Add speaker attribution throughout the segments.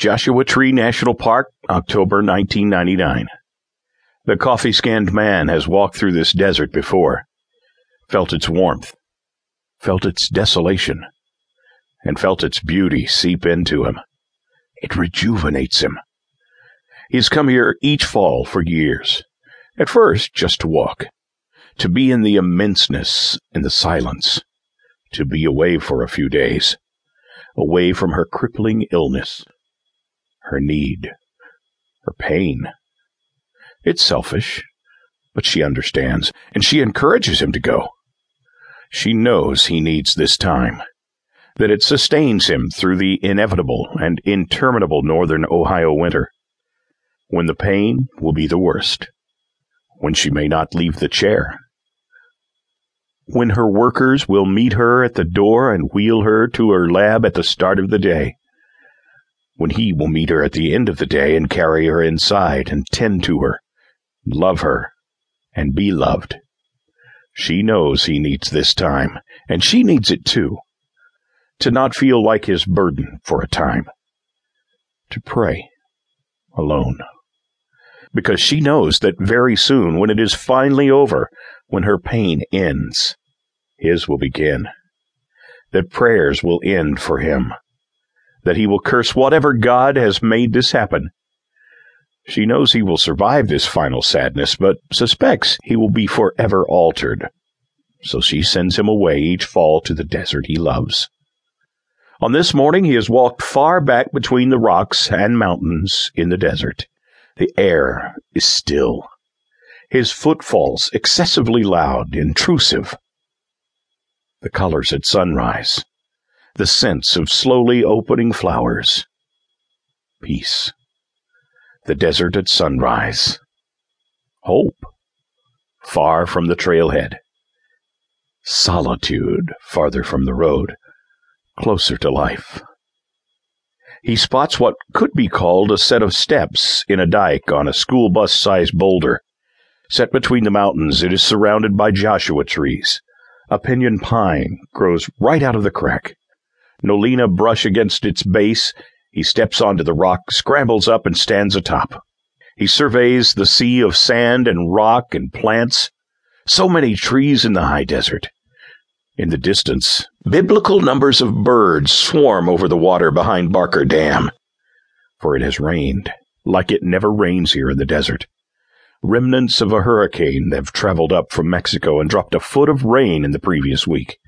Speaker 1: Joshua Tree National Park, October 1999. The coffee skinned man has walked through this desert before, felt its warmth, felt its desolation, and felt its beauty seep into him. It rejuvenates him. He's come here each fall for years, at first just to walk, to be in the immenseness, in the silence, to be away for a few days, away from her crippling illness, her need, her pain. It's selfish, but she understands, and she encourages him to go. She knows he needs this time, that it sustains him through the inevitable and interminable northern Ohio winter, when the pain will be the worst, when she may not leave the chair, when her workers will meet her at the door and wheel her to her lab at the start of the day, when he will meet her at the end of the day and carry her inside and tend to her, love her, and be loved. She knows he needs this time, and she needs it too. To not feel like his burden for a time. To pray alone. Because she knows that very soon, when it is finally over, when her pain ends, his will begin. That prayers will end for him. That he will curse whatever God has made this happen. She knows he will survive this final sadness, but suspects he will be forever altered. So she sends him away each fall to the desert he loves. On this morning, he has walked far back between the rocks and mountains in the desert. The air is still. His footfalls excessively loud, intrusive the colors at sunrise, the scents of slowly opening flowers. Peace. The desert at sunrise. Hope. Far from the trailhead. Solitude farther from the road, closer to life. He spots what could be called a set of steps in a dike on a school bus sized boulder. Set between the mountains, it is surrounded by Joshua trees. A pinyon pine grows right out of the crack. Nolina brush against its base. He steps onto the rock, scrambles up, and stands atop. He surveys the sea of sand and rock and plants. So many trees in the high desert. In the distance, biblical numbers of birds swarm over the water behind Barker Dam. For it has rained, like it never rains here in the desert. Remnants of a hurricane have traveled up from Mexico and dropped a foot of rain in the previous week.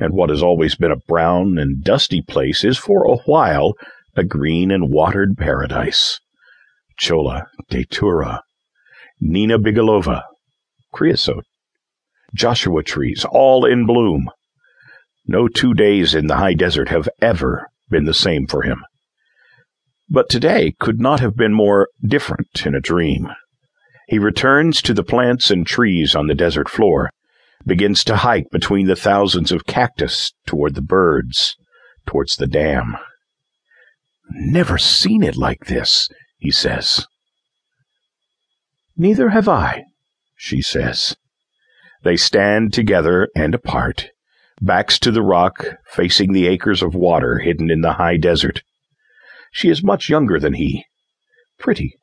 Speaker 1: And what has always been a brown and dusty place is for a while a green and watered paradise. Cholla, datura, Nolina bigelovii, creosote, Joshua trees, all in bloom. No two days in the high desert have ever been the same for him. But today could not have been more different in a dream. He returns to the plants and trees on the desert floor, begins to hike between the thousands of cactus toward the birds, towards the dam. Never seen it like this, he says. Neither have I, she says. They stand together and apart, backs to the rock, facing the acres of water hidden in the high desert. She is much younger than he, pretty,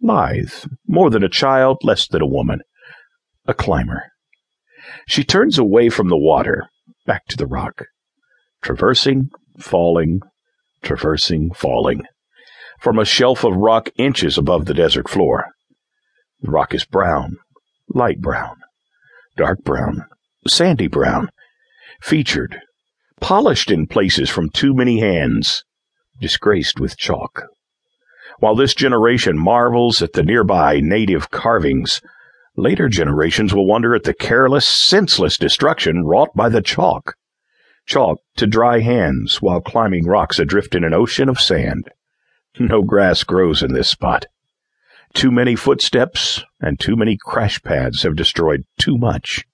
Speaker 1: lithe, more than a child, less than a woman, a climber. She turns away from the water, back to the rock, traversing, falling, traversing, falling, from a shelf of rock inches above the desert floor. The rock is brown, light brown, dark brown, sandy brown, featured, polished in places from too many hands, disgraced with chalk. While this generation marvels at the nearby native carvings, later generations will wonder at the careless, senseless destruction wrought by the chalk. Chalk to dry hands while climbing rocks adrift in an ocean of sand. No grass grows in this spot. Too many footsteps and too many crash pads have destroyed too much.